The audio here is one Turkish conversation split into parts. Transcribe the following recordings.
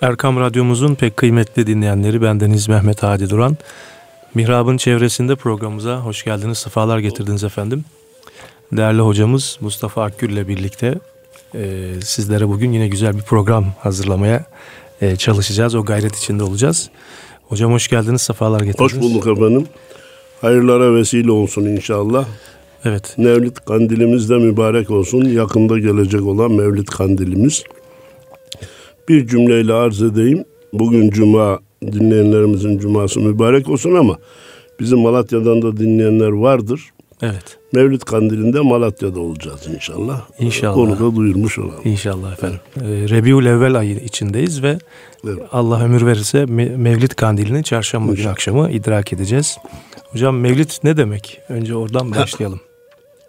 Erkam Radyomuzun pek kıymetli dinleyenleri bendeniz Mehmet Hadi Duran. Mihrab'ın çevresinde programımıza hoş geldiniz, sefalar getirdiniz efendim. Değerli hocamız Mustafa Akgül ile birlikte e, sizlere bugün yine güzel bir program hazırlamaya e, çalışacağız. O gayret içinde olacağız. Hocam hoş geldiniz, sefalar getirdiniz. Hoş bulduk efendim. Hayırlara vesile olsun inşallah. Evet. Mevlid kandilimiz de mübarek olsun. Yakında gelecek olan Mevlid kandilimiz. Bir cümleyle arz edeyim. Bugün cuma dinleyenlerimizin cuması mübarek olsun ama bizim Malatya'dan da dinleyenler vardır. Evet. Mevlid kandilinde Malatya'da olacağız inşallah. İnşallah. Onu da duyurmuş olalım. İnşallah efendim. Evet. Rebiul Evvel ayı içindeyiz ve Evet. Allah ömür verirse Me- Mevlid kandilini çarşamba günü akşamı idrak edeceğiz. Hocam Mevlid ne demek? Önce oradan başlayalım.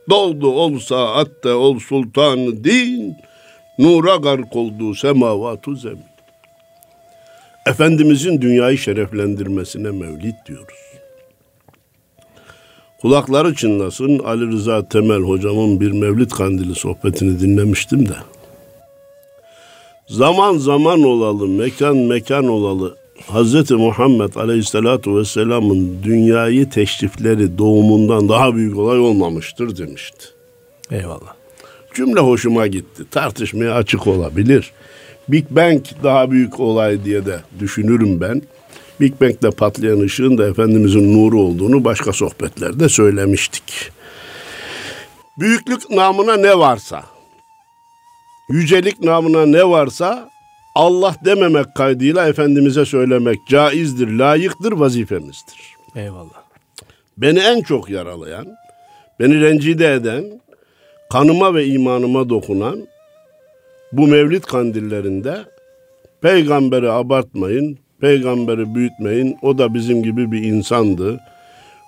Doldu olsa hatta ol sultanı din, nura gark oldu semavatu zemin. Efendimizin dünyayı şereflendirmesine mevlid diyoruz. Kulakları çınlasın Ali Rıza Temel hocamın bir mevlid kandili sohbetini dinlemiştim de. Zaman zaman olalı, mekan mekan olalı Hz. Muhammed Aleyhisselatu Vesselam'ın dünyayı teşrifleri doğumundan daha büyük olay olmamıştır demişti. Eyvallah. Cümle hoşuma gitti. Tartışmaya açık olabilir. Big Bang daha büyük olay diye de düşünürüm ben. Big Bang'de patlayan ışığın da Efendimizin nuru olduğunu başka sohbetlerde söylemiştik. Büyüklük namına ne varsa, yücelik namına ne varsa Allah dememek kaydıyla Efendimiz'e söylemek caizdir, layıktır, vazifemizdir. Eyvallah. Beni en çok yaralayan, beni rencide eden, kanıma ve imanıma dokunan bu mevlid kandillerinde peygamberi abartmayın, peygamberi büyütmeyin. O da bizim gibi bir insandı.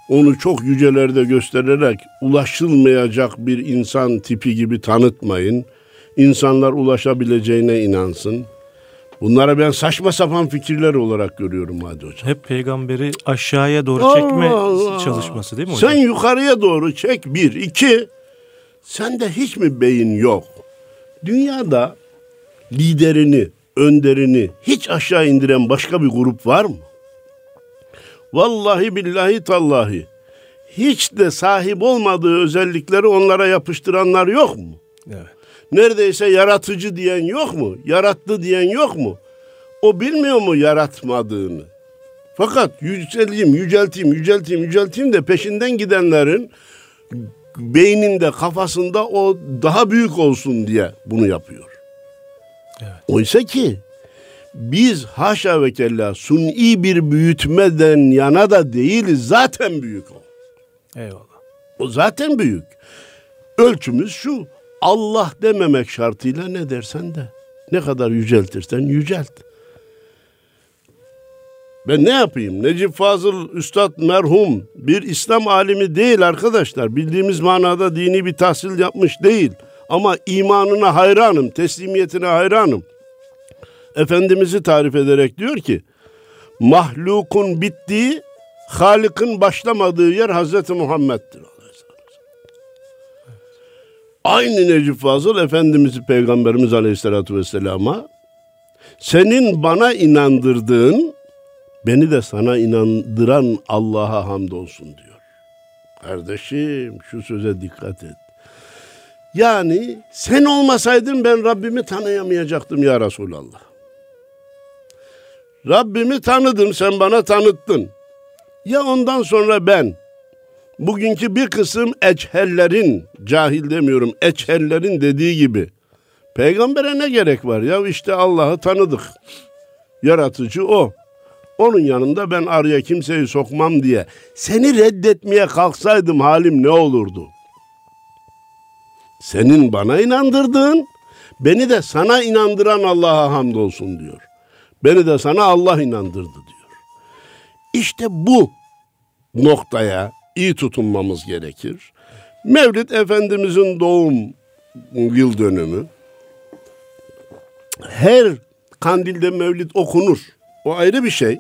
Onu çok yücelerde göstererek ulaşılmayacak bir insan tipi gibi tanıtmayın. İnsanlar ulaşabileceğine inansın. Bunlara ben saçma sapan fikirler olarak görüyorum hadi hocam. Hep peygamberi aşağıya doğru çekme Allah! çalışması değil mi hocam? Sen yukarıya doğru çek bir. iki sende hiç mi beyin yok? Dünyada liderini, önderini hiç aşağı indiren başka bir grup var mı? Vallahi billahi tallahi. Hiç de sahip olmadığı özellikleri onlara yapıştıranlar yok mu? Evet. Neredeyse yaratıcı diyen yok mu? Yarattı diyen yok mu? O bilmiyor mu yaratmadığını? Fakat yücelteyim, yücelteyim, yücelteyim, yücelteyim de peşinden gidenlerin beyninde, kafasında o daha büyük olsun diye bunu yapıyor. Evet. Oysa ki biz haşa ve kella suni bir büyütmeden yana da değiliz. Zaten büyük o. Eyvallah. O zaten büyük. Ölçümüz şu. Allah dememek şartıyla ne dersen de. Ne kadar yüceltirsen yücelt. Ben ne yapayım? Necip Fazıl Üstad merhum bir İslam alimi değil arkadaşlar. Bildiğimiz manada dini bir tahsil yapmış değil. Ama imanına hayranım, teslimiyetine hayranım. Efendimiz'i tarif ederek diyor ki, mahlukun bittiği, Halık'ın başlamadığı yer Hazreti Muhammed'dir. Aynı Necip Fazıl Efendimiz Peygamberimiz Aleyhisselatü Vesselam'a senin bana inandırdığın beni de sana inandıran Allah'a hamdolsun diyor. Kardeşim şu söze dikkat et. Yani sen olmasaydın ben Rabbimi tanıyamayacaktım ya Resulallah. Rabbimi tanıdım sen bana tanıttın. Ya ondan sonra ben bugünkü bir kısım eçhellerin, cahil demiyorum, eçhellerin dediği gibi peygambere ne gerek var ya işte Allah'ı tanıdık. Yaratıcı o. Onun yanında ben araya kimseyi sokmam diye seni reddetmeye kalksaydım halim ne olurdu? Senin bana inandırdığın, beni de sana inandıran Allah'a hamdolsun diyor. Beni de sana Allah inandırdı diyor. İşte bu noktaya iyi tutunmamız gerekir. Mevlid Efendimizin doğum yıl dönümü. Her kandilde mevlid okunur. O ayrı bir şey.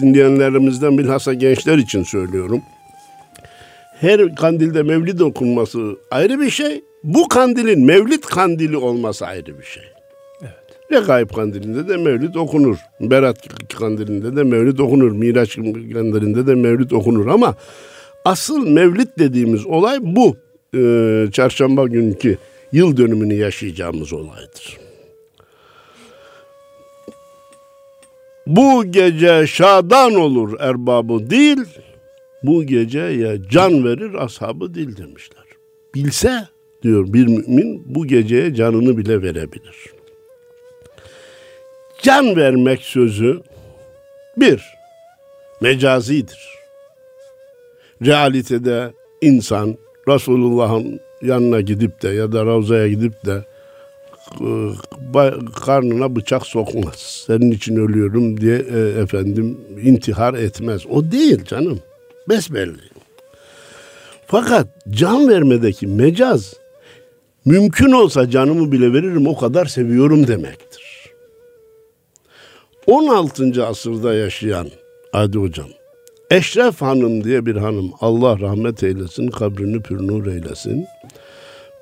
Dinleyenlerimizden bilhassa gençler için söylüyorum. Her kandilde mevlid okunması ayrı bir şey. Bu kandilin mevlid kandili olması ayrı bir şey. Evet. Regaib kandilinde de mevlid okunur. Berat kandilinde de mevlid okunur. Miraç kandilinde de mevlid okunur ama asıl mevlid dediğimiz olay bu. Ee, çarşamba günkü yıl dönümünü yaşayacağımız olaydır. Bu gece şadan olur erbabı değil, bu geceye can verir ashabı dil demişler. Bilse diyor bir mümin bu geceye canını bile verebilir. Can vermek sözü bir, mecazidir. Realitede insan Resulullah'ın yanına gidip de ya da Ravza'ya gidip de karnına bıçak sokmaz. Senin için ölüyorum diye e, efendim intihar etmez. O değil canım. Besbelli. Fakat can vermedeki mecaz mümkün olsa canımı bile veririm o kadar seviyorum demektir. 16. asırda yaşayan Adi Hocam, Eşref Hanım diye bir hanım, Allah rahmet eylesin, kabrini pür nur eylesin.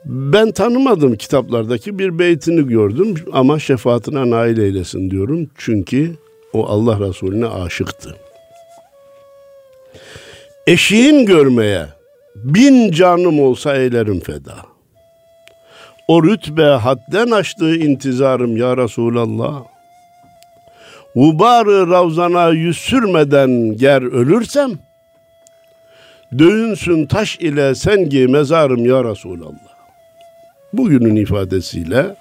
Ben tanımadım kitaplardaki bir beytini gördüm ama şefaatine nail eylesin diyorum. Çünkü o Allah Resulüne aşıktı. Eşiğin görmeye bin canım olsa eylerim feda. O rütbe hadden açtığı intizarım ya Resulallah. Ubarı ravzana yüz sürmeden ger ölürsem, dövünsün taş ile sengi mezarım ya Resulallah. Bugünün ifadesiyle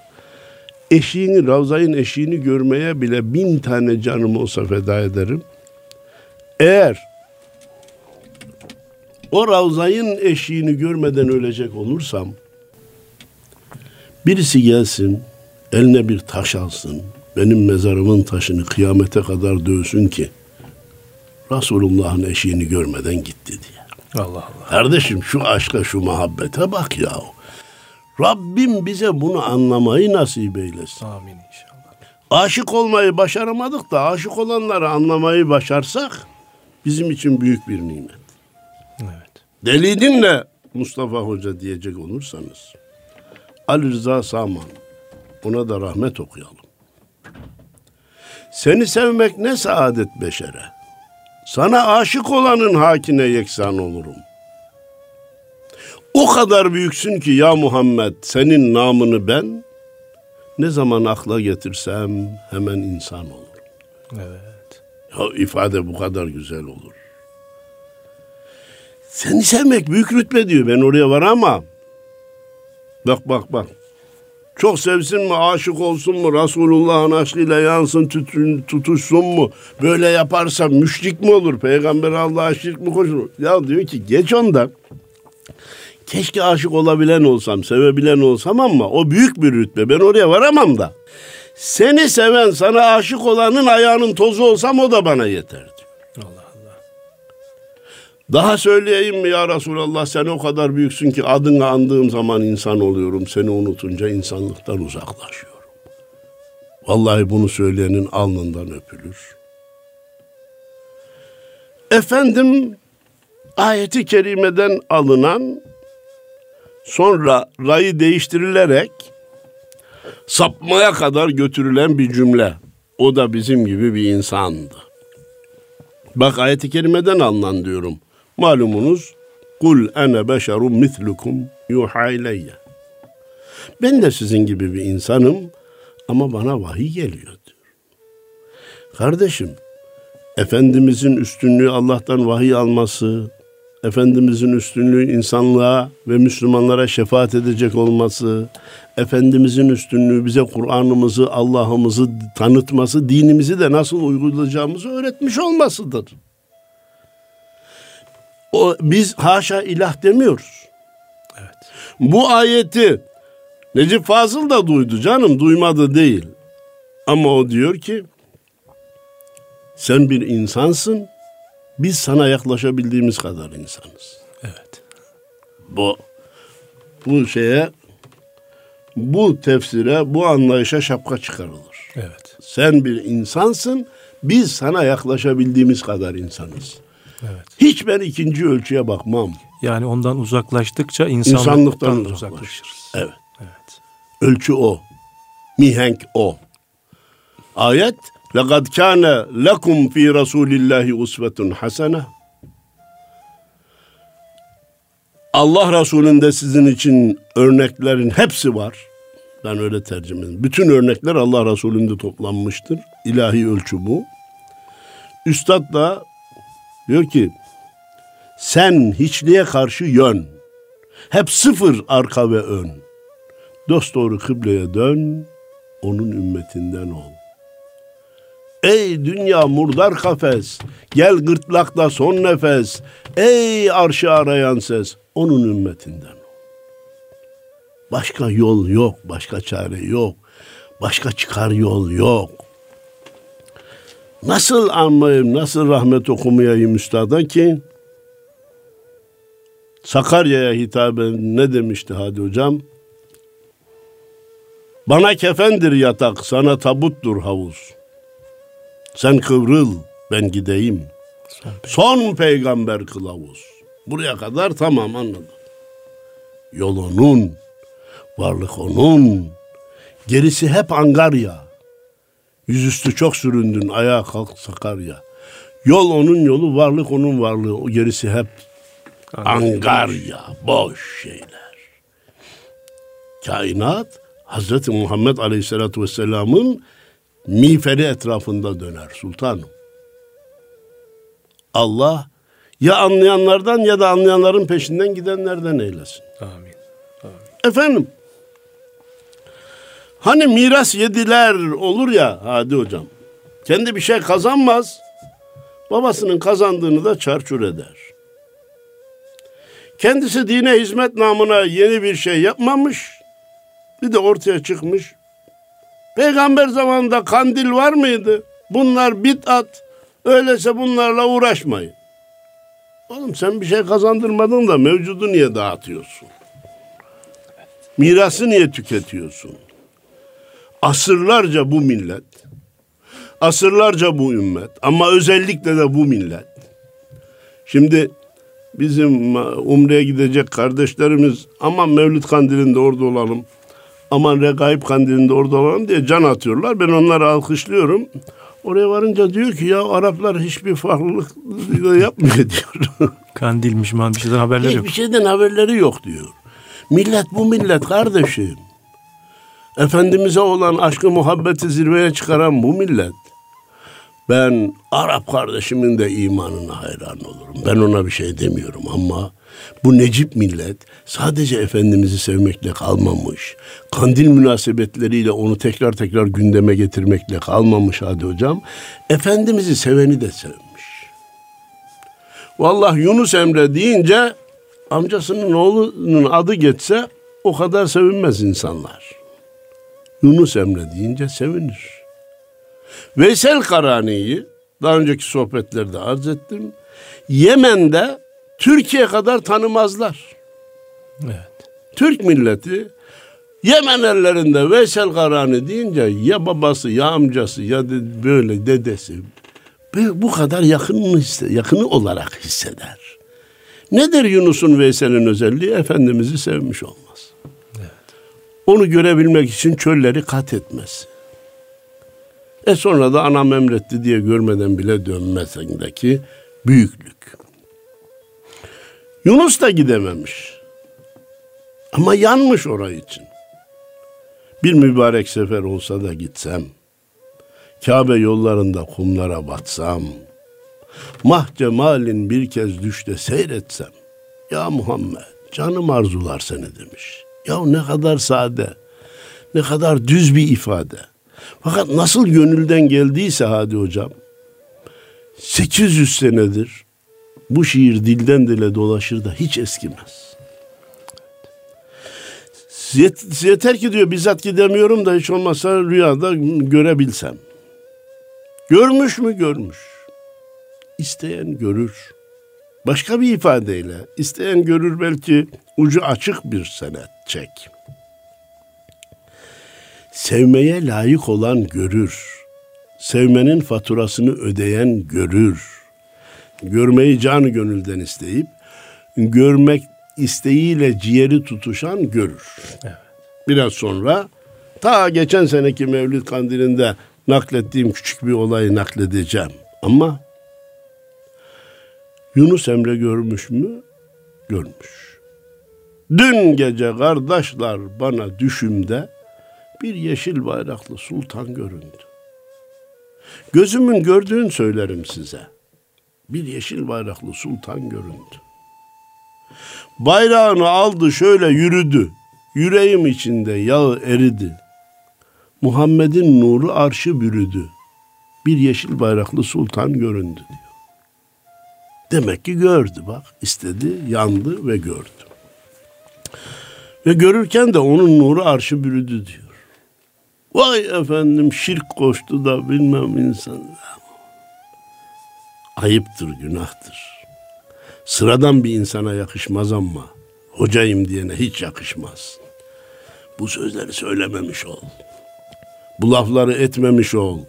eşiğini, Ravza'nın eşiğini görmeye bile bin tane canım olsa feda ederim. Eğer o Ravza'nın eşiğini görmeden ölecek olursam birisi gelsin eline bir taş alsın benim mezarımın taşını kıyamete kadar dövsün ki Resulullah'ın eşiğini görmeden gitti diye. Allah Allah. Kardeşim şu aşka şu muhabbete bak ya. Rabbim bize bunu anlamayı nasip eylesin. Amin inşallah. Aşık olmayı başaramadık da aşık olanları anlamayı başarsak bizim için büyük bir nimet. Evet. Delidinle Mustafa Hoca diyecek olursanız Ali Rıza Saman ona da rahmet okuyalım. Seni sevmek ne saadet beşere. Sana aşık olanın hakine yeksan olurum. O kadar büyüksün ki ya Muhammed senin namını ben ne zaman akla getirsem hemen insan olurum. Evet. Ya ifade bu kadar güzel olur. Seni sevmek büyük rütbe diyor. Ben oraya varamam. Bak bak bak. Çok sevsin mi, aşık olsun mu, Resulullah'ın aşkıyla yansın, tutun, tutuşsun mu? Böyle yaparsa müşrik mi olur? Peygamber Allah'a şirk mi koşur? Ya diyor ki geç ondan. Keşke aşık olabilen olsam, sevebilen olsam ama o büyük bir rütbe. Ben oraya varamam da. Seni seven, sana aşık olanın ayağının tozu olsam o da bana yeter diyor. Allah Allah. Daha söyleyeyim mi ya Resulallah sen o kadar büyüksün ki adını andığım zaman insan oluyorum. Seni unutunca insanlıktan uzaklaşıyorum. Vallahi bunu söyleyenin alnından öpülür. Efendim ayeti kerimeden alınan sonra rayı değiştirilerek sapmaya kadar götürülen bir cümle. O da bizim gibi bir insandı. Bak ayeti kerimeden alınan diyorum. Malumunuz kul ene beşerun mislukum yuha ileyye. Ben de sizin gibi bir insanım ama bana vahiy geliyor diyor. Kardeşim, Efendimizin üstünlüğü Allah'tan vahiy alması, Efendimizin üstünlüğü insanlığa ve Müslümanlara şefaat edecek olması, Efendimizin üstünlüğü bize Kur'an'ımızı, Allah'ımızı tanıtması, dinimizi de nasıl uygulayacağımızı öğretmiş olmasıdır. O, biz haşa ilah demiyoruz. Evet. Bu ayeti Necip Fazıl da duydu canım, duymadı değil. Ama o diyor ki, sen bir insansın, biz sana yaklaşabildiğimiz kadar insanız. Evet. Bu bu şeye bu tefsire, bu anlayışa şapka çıkarılır. Evet. Sen bir insansın, biz sana yaklaşabildiğimiz kadar insanız. Evet. Hiç ben ikinci ölçüye bakmam. Yani ondan uzaklaştıkça insanlıktan, İnsanlıktan uzaklaşırız. uzaklaşırız. Evet. Evet. Ölçü o. Mihenk o. Ayet لَقَدْ كَانَ لَكُمْ ف۪ي رَسُولِ اللّٰهِ اُسْوَةٌ حَسَنَةٌ Allah Resulü'nde sizin için örneklerin hepsi var. Ben öyle tercüme ediyorum. Bütün örnekler Allah Resulü'nde toplanmıştır. İlahi ölçü bu. Üstad da diyor ki sen hiçliğe karşı yön. Hep sıfır arka ve ön. Dost doğru kıbleye dön. Onun ümmetinden ol. Ey dünya murdar kafes, gel gırtlakta son nefes. Ey arşı arayan ses, onun ümmetinden. Başka yol yok, başka çare yok. Başka çıkar yol yok. Nasıl anmayayım, nasıl rahmet okumayayım üstada ki? Sakarya'ya hitaben ne demişti Hadi Hocam? Bana kefendir yatak, sana tabuttur havuz. Sen kıvrıl, ben gideyim. Son peygamber kılavuz. Buraya kadar tamam anladım. Yol onun, varlık onun. Gerisi hep Angarya. Yüzüstü çok süründün, ayağa kalk Sakarya. Yol onun yolu, varlık onun varlığı. O gerisi hep Angarya, boş şeyler. Kainat Hazreti Muhammed Aleyhisselatü Vesselam'ın miğferi etrafında döner sultanım. Allah ya anlayanlardan ya da anlayanların peşinden gidenlerden eylesin. Amin. Amin. Efendim hani miras yediler olur ya hadi hocam. Kendi bir şey kazanmaz. Babasının kazandığını da çarçur eder. Kendisi dine hizmet namına yeni bir şey yapmamış. Bir de ortaya çıkmış. Peygamber zamanında kandil var mıydı? Bunlar bid'at. Öyleyse bunlarla uğraşmayın. Oğlum sen bir şey kazandırmadın da mevcudu niye dağıtıyorsun? Mirası niye tüketiyorsun? Asırlarca bu millet, asırlarca bu ümmet ama özellikle de bu millet. Şimdi bizim Umre'ye gidecek kardeşlerimiz aman Mevlüt Kandili'nde orada olalım. Aman Regaib Kandili'nde orada olalım diye can atıyorlar. Ben onları alkışlıyorum. Oraya varınca diyor ki ya Araplar hiçbir farklılık yapmıyor diyor. Kandilmiş man bir şeyden haberleri Hiçbir yok. şeyden haberleri yok diyor. Millet bu millet kardeşim. Efendimiz'e olan aşkı muhabbeti zirveye çıkaran bu millet. Ben Arap kardeşimin de imanına hayran olurum. Ben ona bir şey demiyorum ama bu Necip millet sadece Efendimiz'i sevmekle kalmamış. Kandil münasebetleriyle onu tekrar tekrar gündeme getirmekle kalmamış hadi hocam. Efendimiz'i seveni de sevmiş. Vallahi Yunus Emre deyince amcasının oğlunun adı geçse o kadar sevinmez insanlar. Yunus Emre deyince sevinir. Veysel Karani'yi daha önceki sohbetlerde arz ettim. Yemen'de Türkiye kadar tanımazlar. Evet. Türk milleti Yemen ellerinde Veysel Karani deyince ya babası ya amcası ya de böyle dedesi bu- kadar yakın yakını olarak hisseder. Nedir Yunus'un Veysel'in özelliği? Efendimiz'i sevmiş olmaz. Onu görebilmek için çölleri kat etmesi. E sonra da anam emretti diye görmeden bile dönmesindeki büyüklük. Yunus da gidememiş. Ama yanmış orayı için. Bir mübarek sefer olsa da gitsem, Kabe yollarında kumlara batsam, mah cemalin bir kez düşte seyretsem, ya Muhammed canım arzular seni demiş. Ya ne kadar sade, ne kadar düz bir ifade. Fakat nasıl gönülden geldiyse hadi hocam, 800 senedir bu şiir dilden dile dolaşır da hiç eskimez. Yet- Yeter ki diyor bizzat gidemiyorum da hiç olmazsa rüyada görebilsem. Görmüş mü görmüş. İsteyen görür. Başka bir ifadeyle isteyen görür belki ucu açık bir senet çek. Sevmeye layık olan görür. Sevmenin faturasını ödeyen görür. Görmeyi canı gönülden isteyip görmek isteğiyle ciğeri tutuşan görür. Biraz sonra Ta geçen seneki Mevlid Kandili'nde naklettiğim küçük bir olayı nakledeceğim. Ama Yunus Emre görmüş mü? Görmüş. Dün gece kardeşler bana düşümde bir yeşil bayraklı sultan göründü. Gözümün gördüğün söylerim size. Bir yeşil bayraklı sultan göründü. Bayrağını aldı şöyle yürüdü. Yüreğim içinde yağı eridi. Muhammed'in nuru arşı bürüdü. Bir yeşil bayraklı sultan göründü diyor. Demek ki gördü bak. istedi, yandı ve gördü. Ve görürken de onun nuru arşı bürüdü diyor. Vay efendim şirk koştu da bilmem insan. Ayıptır, günahtır. Sıradan bir insana yakışmaz ama hocayım diyene hiç yakışmaz. Bu sözleri söylememiş ol. Bu lafları etmemiş ol.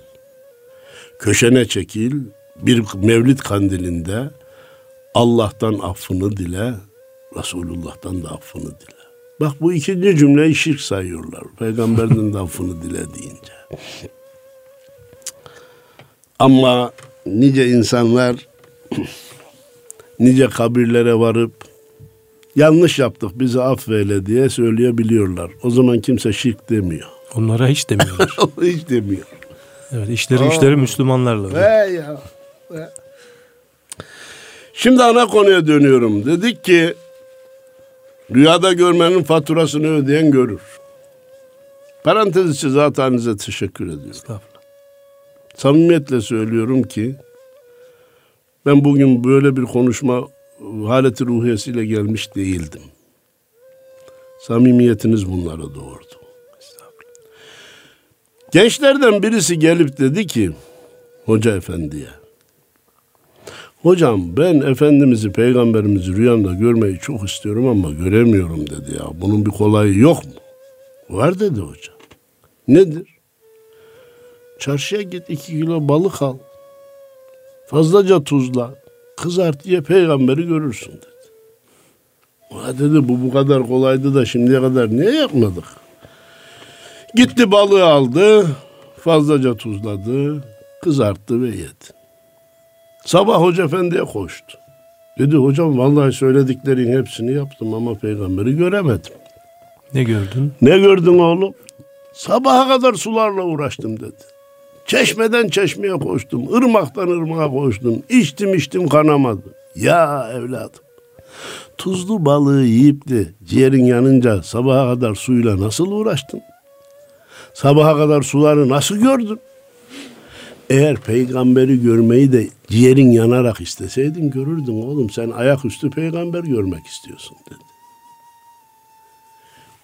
Köşene çekil, bir mevlid kandilinde Allah'tan affını dile, Resulullah'tan da affını dile. Bak bu ikinci cümleyi şirk sayıyorlar. Peygamberden de affını dile deyince. Ama nice insanlar nice kabirlere varıp yanlış yaptık bizi affeyle diye söyleyebiliyorlar. O zaman kimse şirk demiyor. Onlara hiç demiyorlar. hiç demiyor. Evet işleri güçleri Müslümanlarla. Ve ya. Ve. Şimdi ana konuya dönüyorum. Dedik ki rüyada görmenin faturasını ödeyen görür. Parantez içi zatenize teşekkür ediyorum. Estağfurullah. Samimiyetle söylüyorum ki ben bugün böyle bir konuşma haleti ruhiyesiyle gelmiş değildim. Samimiyetiniz bunlara doğurdu. Gençlerden birisi gelip dedi ki hoca efendiye Hocam ben Efendimiz'i, Peygamberimizi rüyamda görmeyi çok istiyorum ama göremiyorum dedi ya. Bunun bir kolayı yok mu? Var dedi hoca. Nedir? Çarşıya git iki kilo balık al. Fazlaca tuzla. Kızart diye peygamberi görürsün dedi. Ha dedi bu bu kadar kolaydı da şimdiye kadar niye yapmadık? Gitti balığı aldı. Fazlaca tuzladı. Kızarttı ve yedi. Sabah Hoca Efendi'ye koştu. Dedi hocam vallahi söylediklerin hepsini yaptım ama peygamberi göremedim. Ne gördün? Ne gördün oğlum? Sabaha kadar sularla uğraştım dedi. Çeşmeden çeşmeye koştum. ırmaktan ırmağa koştum. İçtim içtim kanamadı. Ya evladım. Tuzlu balığı yiyip de ciğerin yanınca sabaha kadar suyla nasıl uğraştın? Sabaha kadar suları nasıl gördün? Eğer peygamberi görmeyi de ciğerin yanarak isteseydin görürdün oğlum sen ayaküstü peygamber görmek istiyorsun dedi.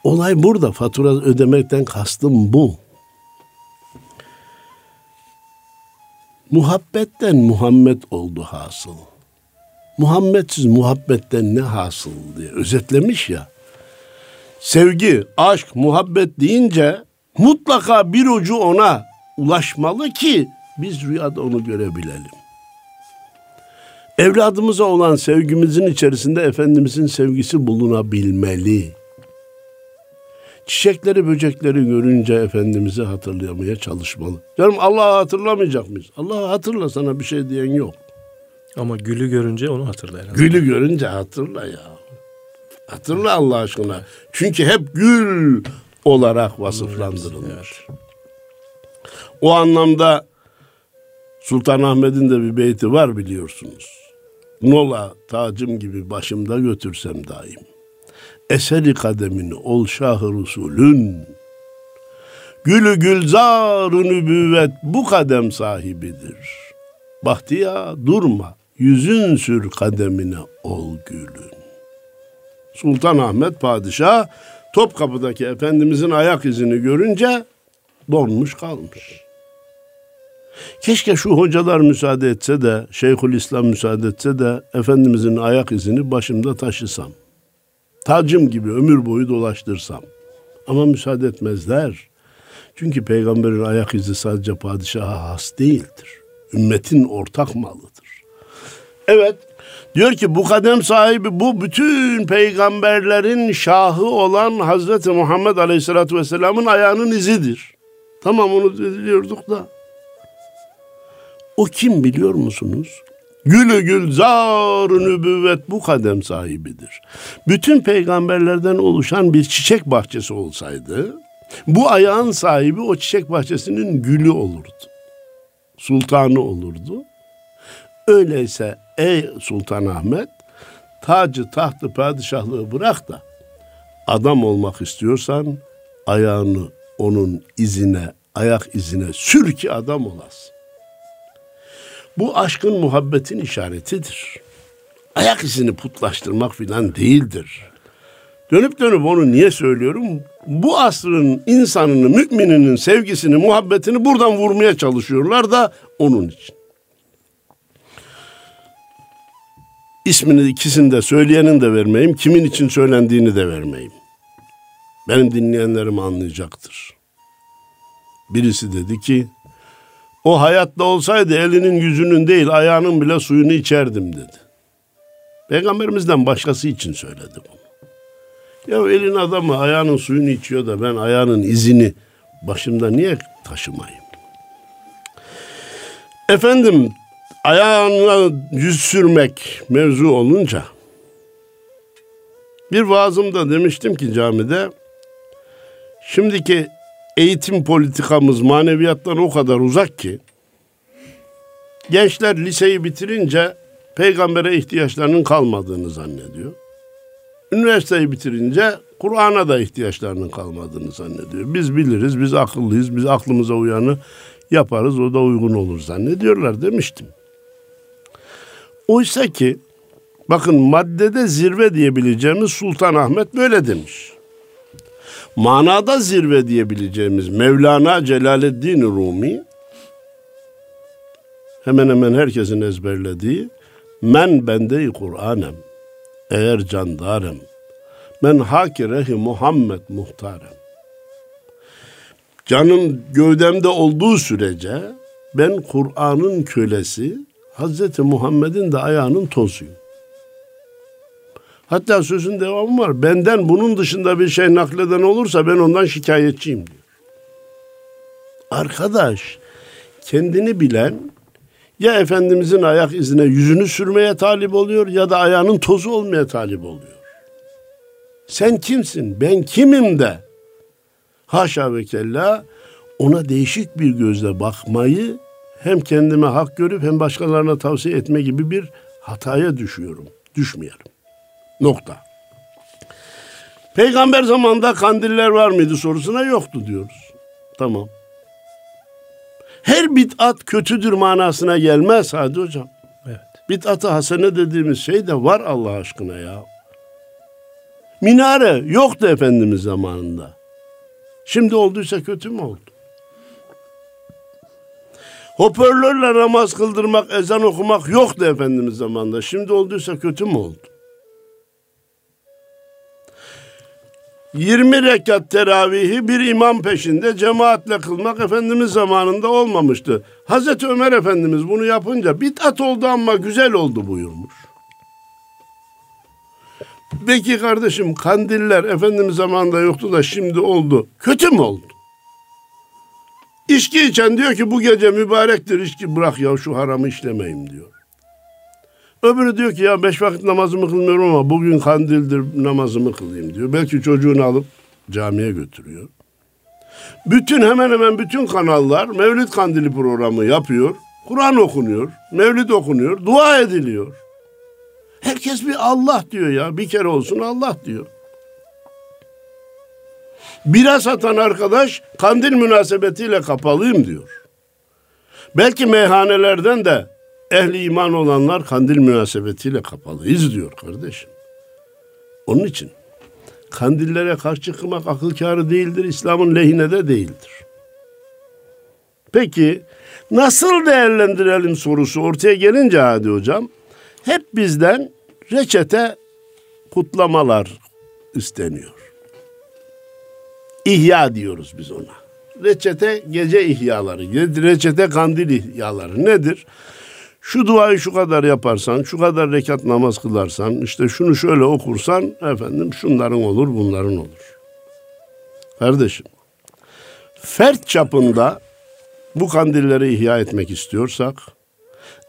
Olay burada fatura ödemekten kastım bu. Muhabbetten Muhammed oldu hasıl. Muhammedsiz muhabbetten ne hasıl diye özetlemiş ya. Sevgi, aşk, muhabbet deyince mutlaka bir ucu ona ulaşmalı ki biz rüyada onu görebilelim. Evladımıza olan sevgimizin içerisinde Efendimizin sevgisi bulunabilmeli. Çiçekleri, böcekleri görünce Efendimiz'i hatırlamaya çalışmalı. Canım Allah'ı hatırlamayacak mıyız? Allah'ı hatırla sana bir şey diyen yok. Ama gülü görünce onu hatırla herhalde. Gülü görünce hatırla ya. Hatırla Allah aşkına. Çünkü hep gül olarak vasıflandırılmış. Evet. O anlamda Sultan Ahmet'in de bir beyti var biliyorsunuz. Nola tacım gibi başımda götürsem daim. Eseri kademini ol şahı rusulün. Gülü gülzar nübüvvet bu kadem sahibidir. Bahtiya durma, yüzün sür kademine ol gülün. Sultan Ahmet Padişah Topkapı'daki Efendimizin ayak izini görünce donmuş kalmış. Keşke şu hocalar müsaade etse de, Şeyhül İslam müsaade etse de Efendimizin ayak izini başımda taşısam. Tacım gibi ömür boyu dolaştırsam. Ama müsaade etmezler. Çünkü peygamberin ayak izi sadece padişaha has değildir. Ümmetin ortak malıdır. Evet, Diyor ki bu kadem sahibi bu bütün peygamberlerin şahı olan Hazreti Muhammed Aleyhisselatü Vesselam'ın ayağının izidir. Tamam onu biliyorduk da. O kim biliyor musunuz? Gülü gül zar nübüvvet bu kadem sahibidir. Bütün peygamberlerden oluşan bir çiçek bahçesi olsaydı bu ayağın sahibi o çiçek bahçesinin gülü olurdu. Sultanı olurdu. Öyleyse ey Sultan Ahmet tacı tahtı padişahlığı bırak da adam olmak istiyorsan ayağını onun izine ayak izine sür ki adam olasın. Bu aşkın muhabbetin işaretidir. Ayak izini putlaştırmak filan değildir. Dönüp dönüp onu niye söylüyorum? Bu asrın insanını, mümininin sevgisini, muhabbetini buradan vurmaya çalışıyorlar da onun için. İsmini ikisini de söyleyenin de vermeyeyim, kimin için söylendiğini de vermeyeyim. Benim dinleyenlerim anlayacaktır. Birisi dedi ki, o hayatta olsaydı elinin yüzünün değil ayağının bile suyunu içerdim dedi. Peygamberimizden başkası için söyledi bunu. Ya elin adamı ayağının suyunu içiyor da ben ayağının izini başımda niye taşımayayım? Efendim ayağına yüz sürmek mevzu olunca bir vaazımda demiştim ki camide şimdiki eğitim politikamız maneviyattan o kadar uzak ki gençler liseyi bitirince peygambere ihtiyaçlarının kalmadığını zannediyor. Üniversiteyi bitirince Kur'an'a da ihtiyaçlarının kalmadığını zannediyor. Biz biliriz, biz akıllıyız, biz aklımıza uyanı yaparız, o da uygun olur zannediyorlar demiştim. Oysa ki bakın maddede zirve diyebileceğimiz Sultan Ahmet böyle demiş. Manada zirve diyebileceğimiz Mevlana Celaleddin Rumi hemen hemen herkesin ezberlediği men bende Kur'anem eğer candarım men hakirehi Muhammed muhtarem canım gövdemde olduğu sürece ben Kur'an'ın kölesi Hazreti Muhammed'in de ayağının tozuyum. Hatta sözün devamı var. Benden bunun dışında bir şey nakleden olursa ben ondan şikayetçiyim diyor. Arkadaş kendini bilen ya Efendimizin ayak izine yüzünü sürmeye talip oluyor ya da ayağının tozu olmaya talip oluyor. Sen kimsin? Ben kimim de? Haşa ve kella ona değişik bir gözle bakmayı hem kendime hak görüp hem başkalarına tavsiye etme gibi bir hataya düşüyorum. Düşmeyelim. Nokta. Peygamber zamanında kandiller var mıydı sorusuna yoktu diyoruz. Tamam. Her bid'at kötüdür manasına gelmez hadi hocam. Evet. Bid'at-ı hasene dediğimiz şey de var Allah aşkına ya. Minare yoktu Efendimiz zamanında. Şimdi olduysa kötü mü oldu? Hoparlörle namaz kıldırmak, ezan okumak yoktu Efendimiz zamanında. Şimdi olduysa kötü mü oldu? 20 rekat teravihi bir imam peşinde cemaatle kılmak Efendimiz zamanında olmamıştı. Hazreti Ömer Efendimiz bunu yapınca bid'at oldu ama güzel oldu buyurmuş. Peki kardeşim kandiller Efendimiz zamanında yoktu da şimdi oldu. Kötü mü oldu? İçki içen diyor ki bu gece mübarektir içki bırak ya şu haramı işlemeyim diyor. Öbürü diyor ki ya beş vakit namazımı kılmıyorum ama bugün kandildir namazımı kılayım diyor. Belki çocuğunu alıp camiye götürüyor. Bütün hemen hemen bütün kanallar Mevlid Kandili programı yapıyor. Kur'an okunuyor, Mevlid okunuyor, dua ediliyor. Herkes bir Allah diyor ya. Bir kere olsun Allah diyor. Bira satan arkadaş kandil münasebetiyle kapalıyım diyor. Belki meyhanelerden de ehli iman olanlar kandil münasebetiyle kapalıyız diyor kardeşim. Onun için kandillere karşı çıkmak akıl kârı değildir. İslam'ın lehine de değildir. Peki nasıl değerlendirelim sorusu ortaya gelince hadi hocam hep bizden reçete kutlamalar isteniyor. İhya diyoruz biz ona. Reçete gece ihyaları, reçete kandil ihyaları nedir? Şu duayı şu kadar yaparsan, şu kadar rekat namaz kılarsan, işte şunu şöyle okursan efendim şunların olur, bunların olur. Kardeşim, fert çapında bu kandilleri ihya etmek istiyorsak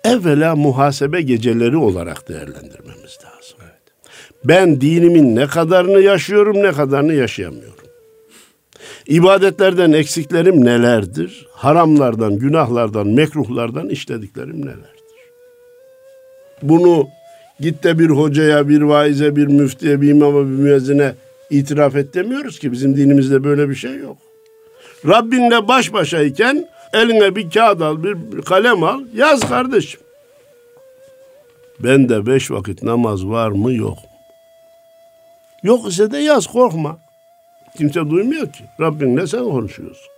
evvela muhasebe geceleri olarak değerlendirmemiz lazım. Evet. Ben dinimin ne kadarını yaşıyorum, ne kadarını yaşayamıyorum. İbadetlerden eksiklerim nelerdir? Haramlardan, günahlardan, mekruhlardan işlediklerim nelerdir? Bunu git de bir hocaya, bir vaize, bir müftiye, bir imama, bir müezzine itiraf et demiyoruz ki. Bizim dinimizde böyle bir şey yok. Rabbinle baş başayken eline bir kağıt al, bir kalem al, yaz kardeşim. Ben de beş vakit namaz var mı yok? Yok ise de yaz korkma. Kimse duymuyor ki. Rabbinle sen konuşuyorsun.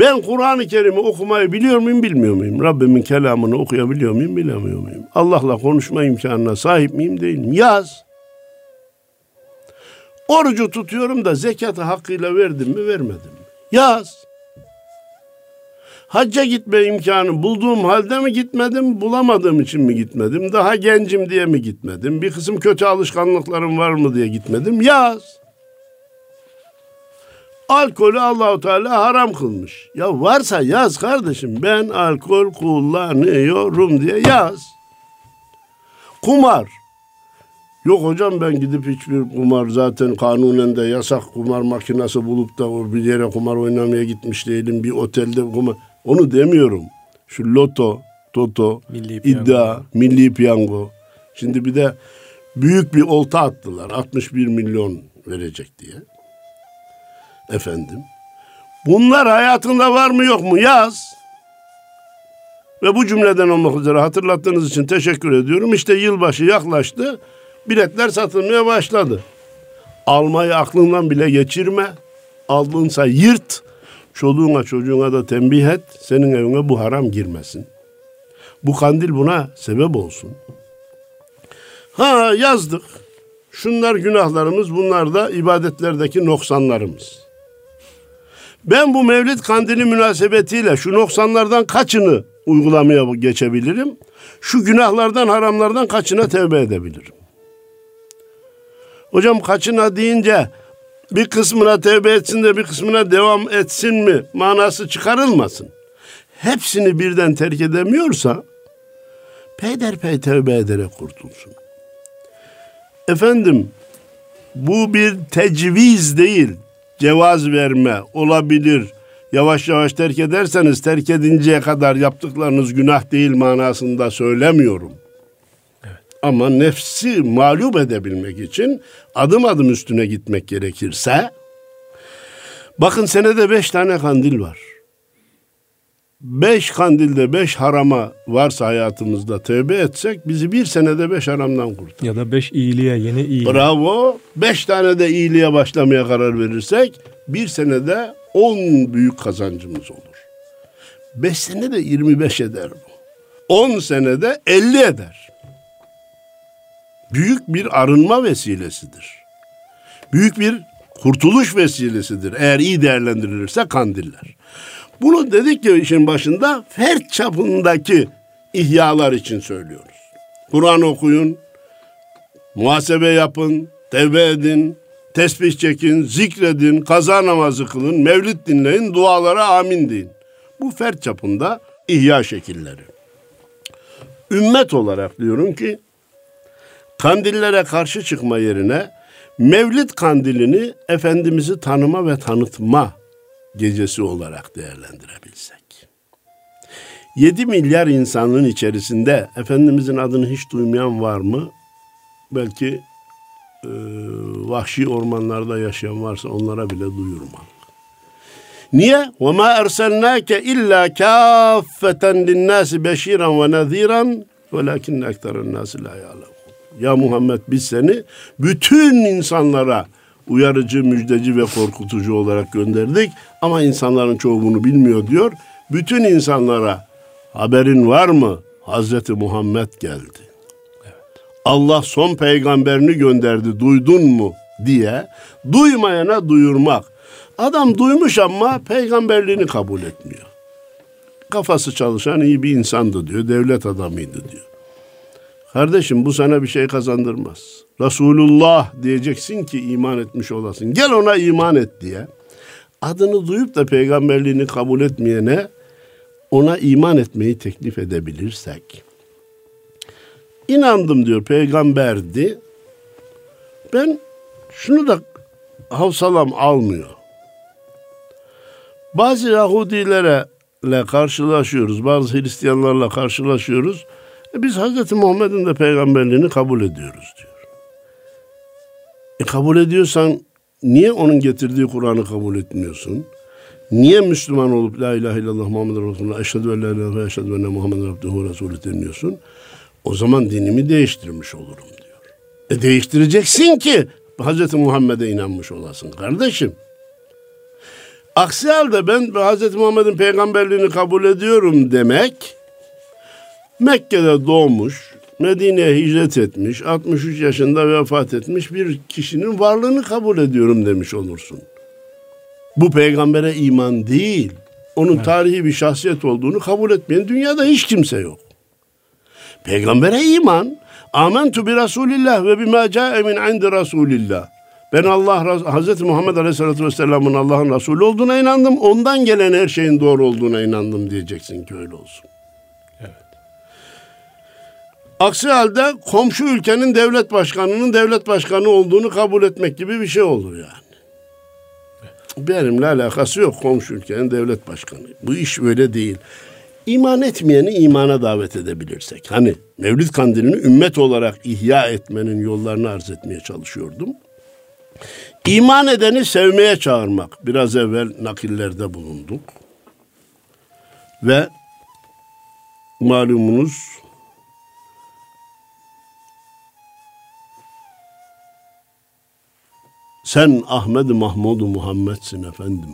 Ben Kur'an-ı Kerim'i okumayı biliyor muyum, bilmiyor muyum? Rabbimin kelamını okuyabiliyor muyum, bilemiyor muyum? Allah'la konuşma imkanına sahip miyim, değil miyim? Yaz. Orucu tutuyorum da zekatı hakkıyla verdim mi, vermedim mi? Yaz. Hacca gitme imkanı bulduğum halde mi gitmedim, bulamadığım için mi gitmedim? Daha gencim diye mi gitmedim? Bir kısım kötü alışkanlıklarım var mı diye gitmedim? Yaz. Alkolü Allahu Teala haram kılmış. Ya varsa yaz kardeşim. Ben alkol kullanıyorum diye yaz. Kumar. Yok hocam ben gidip hiçbir kumar zaten kanunen de yasak kumar makinesi bulup da bir yere kumar oynamaya gitmiş değilim. Bir otelde kumar. Onu demiyorum. Şu loto, toto, milli iddia, milli piyango. Şimdi bir de büyük bir olta attılar. 61 milyon verecek diye. Efendim. Bunlar hayatında var mı yok mu? Yaz. Ve bu cümleden olmak üzere hatırlattığınız için teşekkür ediyorum. İşte yılbaşı yaklaştı. Biletler satılmaya başladı. Almayı aklından bile geçirme. Aldığınsa yırt. Çoluğuna çocuğuna da tembih et. Senin evine bu haram girmesin. Bu kandil buna sebep olsun. Ha yazdık. Şunlar günahlarımız, bunlar da ibadetlerdeki noksanlarımız. Ben bu Mevlid kandili münasebetiyle şu noksanlardan kaçını uygulamaya geçebilirim? Şu günahlardan, haramlardan kaçına tevbe edebilirim? Hocam kaçına deyince bir kısmına tevbe etsin de bir kısmına devam etsin mi manası çıkarılmasın. Hepsini birden terk edemiyorsa peyderpey tevbe ederek kurtulsun. Efendim bu bir tecviz değil, cevaz verme olabilir. Yavaş yavaş terk ederseniz terk edinceye kadar yaptıklarınız günah değil manasında söylemiyorum. Ama nefsi mağlup edebilmek için adım adım üstüne gitmek gerekirse bakın senede beş tane kandil var. Beş kandilde beş harama varsa hayatımızda tövbe etsek bizi bir senede beş haramdan kurtar. Ya da beş iyiliğe, yeni iyiliğe. Bravo. Beş tane de iyiliğe başlamaya karar verirsek bir senede on büyük kazancımız olur. Beş senede yirmi beş eder bu. On senede elli eder büyük bir arınma vesilesidir. Büyük bir kurtuluş vesilesidir eğer iyi değerlendirilirse kandiller. Bunu dedik ya işin başında fert çapındaki ihyalar için söylüyoruz. Kur'an okuyun, muhasebe yapın, tevbe edin, tesbih çekin, zikredin, kaza namazı kılın, mevlid dinleyin, dualara amin deyin. Bu fert çapında ihya şekilleri. Ümmet olarak diyorum ki kandillere karşı çıkma yerine Mevlid kandilini Efendimiz'i tanıma ve tanıtma gecesi olarak değerlendirebilsek. 7 milyar insanın içerisinde Efendimizin adını hiç duymayan var mı? Belki e, vahşi ormanlarda yaşayan varsa onlara bile duyurmak. Niye? وَمَا اَرْسَلْنَاكَ اِلَّا كَافَّةً لِلنَّاسِ بَشِيرًا وَنَذ۪يرًا وَلَكِنَّ اَكْتَرَ النَّاسِ لَا يَعْلَمُونَ ya Muhammed biz seni bütün insanlara uyarıcı, müjdeci ve korkutucu olarak gönderdik. Ama insanların çoğu bunu bilmiyor diyor. Bütün insanlara haberin var mı? Hazreti Muhammed geldi. Allah son peygamberini gönderdi duydun mu diye duymayana duyurmak. Adam duymuş ama peygamberliğini kabul etmiyor. kafası çalışan iyi bir insandı diyor. Devlet adamıydı diyor. Kardeşim bu sana bir şey kazandırmaz. Resulullah diyeceksin ki iman etmiş olasın. Gel ona iman et diye. Adını duyup da peygamberliğini kabul etmeyene ona iman etmeyi teklif edebilirsek. İnandım diyor peygamberdi. Ben şunu da havsalam almıyor. Bazı Yahudilere karşılaşıyoruz, bazı Hristiyanlarla karşılaşıyoruz. E biz Hz. Muhammed'in de peygamberliğini kabul ediyoruz diyor. E kabul ediyorsan niye onun getirdiği Kur'an'ı kabul etmiyorsun? Niye Müslüman olup La ilahe illallah Muhammed Resulullah eşhedü en la ilahe eşhedü enne Muhammed Abduhu Resulü demiyorsun? O zaman dinimi değiştirmiş olurum diyor. E değiştireceksin ki Hz. Muhammed'e inanmış olasın kardeşim. Aksi halde ben Hz. Muhammed'in peygamberliğini kabul ediyorum demek Mekke'de doğmuş, Medine'ye hicret etmiş, 63 yaşında vefat etmiş bir kişinin varlığını kabul ediyorum demiş olursun. Bu peygambere iman değil. Onun evet. tarihi bir şahsiyet olduğunu kabul etmeyen dünyada hiç kimse yok. Peygambere iman. Amentu bi Resulillah ve bima ca'e min indi Resulillah. Ben Allah Hazreti Muhammed Aleyhisselatü Vesselam'ın Allah'ın Resulü olduğuna inandım. Ondan gelen her şeyin doğru olduğuna inandım diyeceksin ki öyle olsun. Aksi halde komşu ülkenin devlet başkanının devlet başkanı olduğunu kabul etmek gibi bir şey olur yani. Benimle alakası yok komşu ülkenin devlet başkanı. Bu iş öyle değil. İman etmeyeni imana davet edebilirsek. Hani Mevlid Kandili'ni ümmet olarak ihya etmenin yollarını arz etmeye çalışıyordum. İman edeni sevmeye çağırmak. Biraz evvel nakillerde bulunduk. Ve malumunuz sen Ahmed Mahmud Muhammed'sin efendim.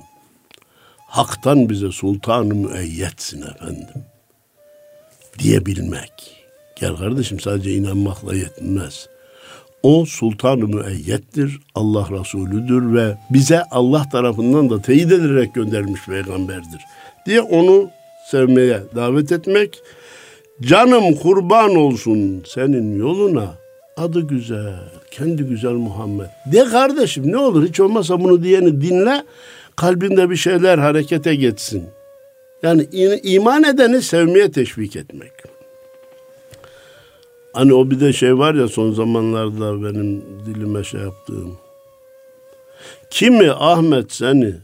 Hak'tan bize sultan-ı müeyyetsin efendim. Diyebilmek. Gel kardeşim sadece inanmakla yetmez. O sultan-ı müeyyettir, Allah Resulüdür ve bize Allah tarafından da teyit edilerek göndermiş peygamberdir diye onu sevmeye davet etmek. Canım kurban olsun senin yoluna. Adı güzel, kendi güzel Muhammed. De kardeşim ne olur hiç olmazsa bunu diyeni dinle. Kalbinde bir şeyler harekete geçsin. Yani iman edeni sevmeye teşvik etmek. Hani o bir de şey var ya son zamanlarda benim dilime şey yaptığım. Kimi Ahmet seni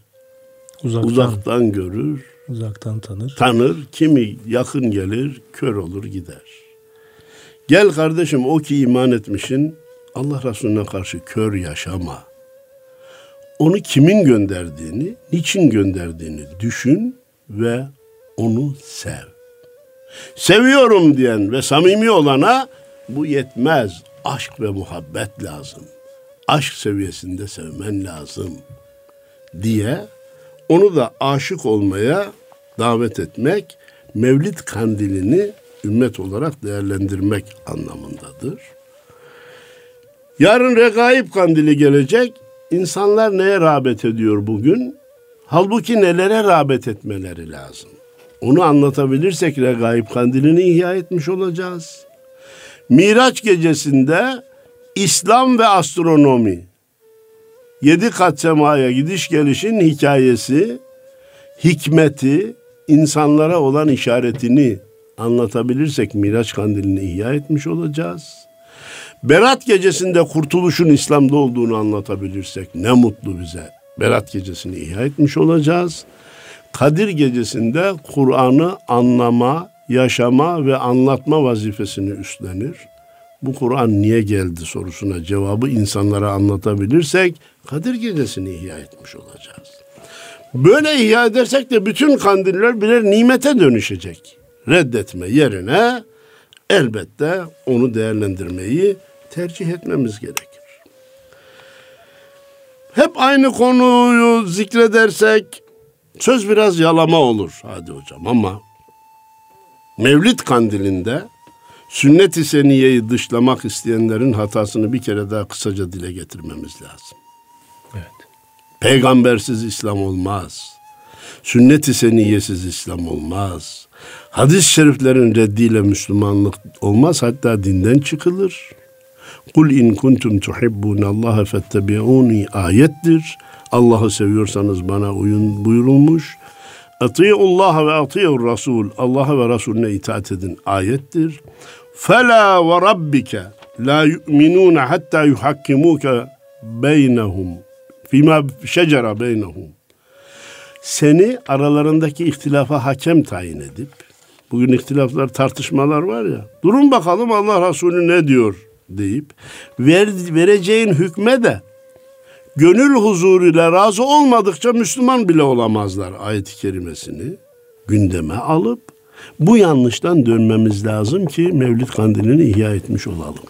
uzaktan, uzaktan görür, uzaktan tanır. Tanır, kimi yakın gelir, kör olur gider. Gel kardeşim o ki iman etmişin Allah Resulüne karşı kör yaşama. Onu kimin gönderdiğini, niçin gönderdiğini düşün ve onu sev. Seviyorum diyen ve samimi olana bu yetmez. Aşk ve muhabbet lazım. Aşk seviyesinde sevmen lazım diye onu da aşık olmaya davet etmek, Mevlid kandilini ümmet olarak değerlendirmek anlamındadır. Yarın regaib kandili gelecek. İnsanlar neye rağbet ediyor bugün? Halbuki nelere rağbet etmeleri lazım. Onu anlatabilirsek regaib kandilini ihya etmiş olacağız. Miraç gecesinde İslam ve astronomi yedi kat semaya gidiş gelişin hikayesi, hikmeti, insanlara olan işaretini anlatabilirsek Miraç kandilini ihya etmiş olacağız. Berat gecesinde kurtuluşun İslam'da olduğunu anlatabilirsek ne mutlu bize. Berat gecesini ihya etmiş olacağız. Kadir gecesinde Kur'an'ı anlama, yaşama ve anlatma vazifesini üstlenir. Bu Kur'an niye geldi sorusuna cevabı insanlara anlatabilirsek Kadir Gecesi'ni ihya etmiş olacağız. Böyle ihya edersek de bütün kandiller birer nimete dönüşecek. Reddetme yerine elbette onu değerlendirmeyi tercih etmemiz gerekir. Hep aynı konuyu zikredersek söz biraz yalama olur hadi hocam ama Mevlid kandilinde sünnet-i seniyeyi dışlamak isteyenlerin hatasını bir kere daha kısaca dile getirmemiz lazım. Evet. Peygambersiz İslam olmaz. Sünnet-i seniyesiz İslam olmaz. Hadis-i şeriflerin reddiyle Müslümanlık olmaz hatta dinden çıkılır. Kul in kuntum tuhibbunallaha fettebi'uni ayettir. Allah'ı seviyorsanız bana uyun buyurulmuş. Allah ve ati'ur Rasul. Allah'a ve Resulüne itaat edin ayettir. Fela ve rabbike la yu'minun hatta yuhakkimuke beynehum fima şecera beynehum. Seni aralarındaki ihtilafa hakem tayin edip bugün ihtilaflar tartışmalar var ya durun bakalım Allah Resulü ne diyor deyip ver, vereceğin hükme de gönül huzuruyla razı olmadıkça Müslüman bile olamazlar ayet-i kerimesini gündeme alıp bu yanlıştan dönmemiz lazım ki Mevlid kandilini ihya etmiş olalım.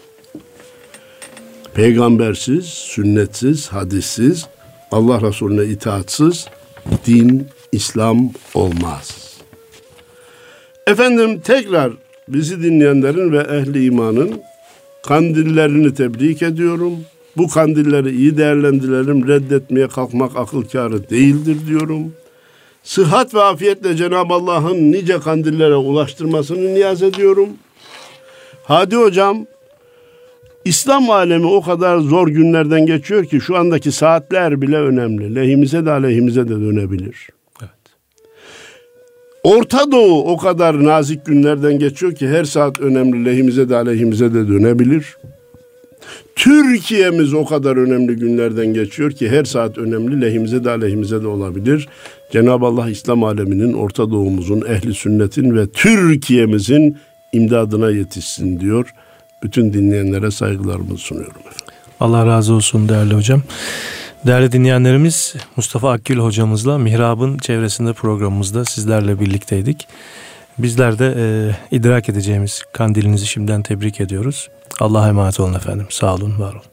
Peygambersiz, sünnetsiz, hadissiz, Allah Resulüne itaatsiz din, İslam olmaz. Efendim tekrar bizi dinleyenlerin ve ehli imanın kandillerini tebrik ediyorum. Bu kandilleri iyi değerlendirelim, reddetmeye kalkmak akıl kârı değildir diyorum. Sıhhat ve afiyetle Cenab-ı Allah'ın nice kandillere ulaştırmasını niyaz ediyorum. Hadi hocam, İslam alemi o kadar zor günlerden geçiyor ki şu andaki saatler bile önemli. Lehimize de aleyhimize de dönebilir. Evet. Orta Doğu o kadar nazik günlerden geçiyor ki her saat önemli. Lehimize de aleyhimize de dönebilir. Türkiye'miz o kadar önemli günlerden geçiyor ki her saat önemli lehimize de aleyhimize de olabilir. Cenab-ı Allah İslam aleminin, Orta Doğu'muzun, ehli sünnetin ve Türkiye'mizin imdadına yetişsin diyor. Bütün dinleyenlere saygılarımı sunuyorum. Allah razı olsun değerli hocam. Değerli dinleyenlerimiz Mustafa Akgül hocamızla Mihrab'ın çevresinde programımızda sizlerle birlikteydik. Bizler de e, idrak edeceğimiz kandilinizi şimdiden tebrik ediyoruz. Allah'a emanet olun efendim. Sağ olun, var olun.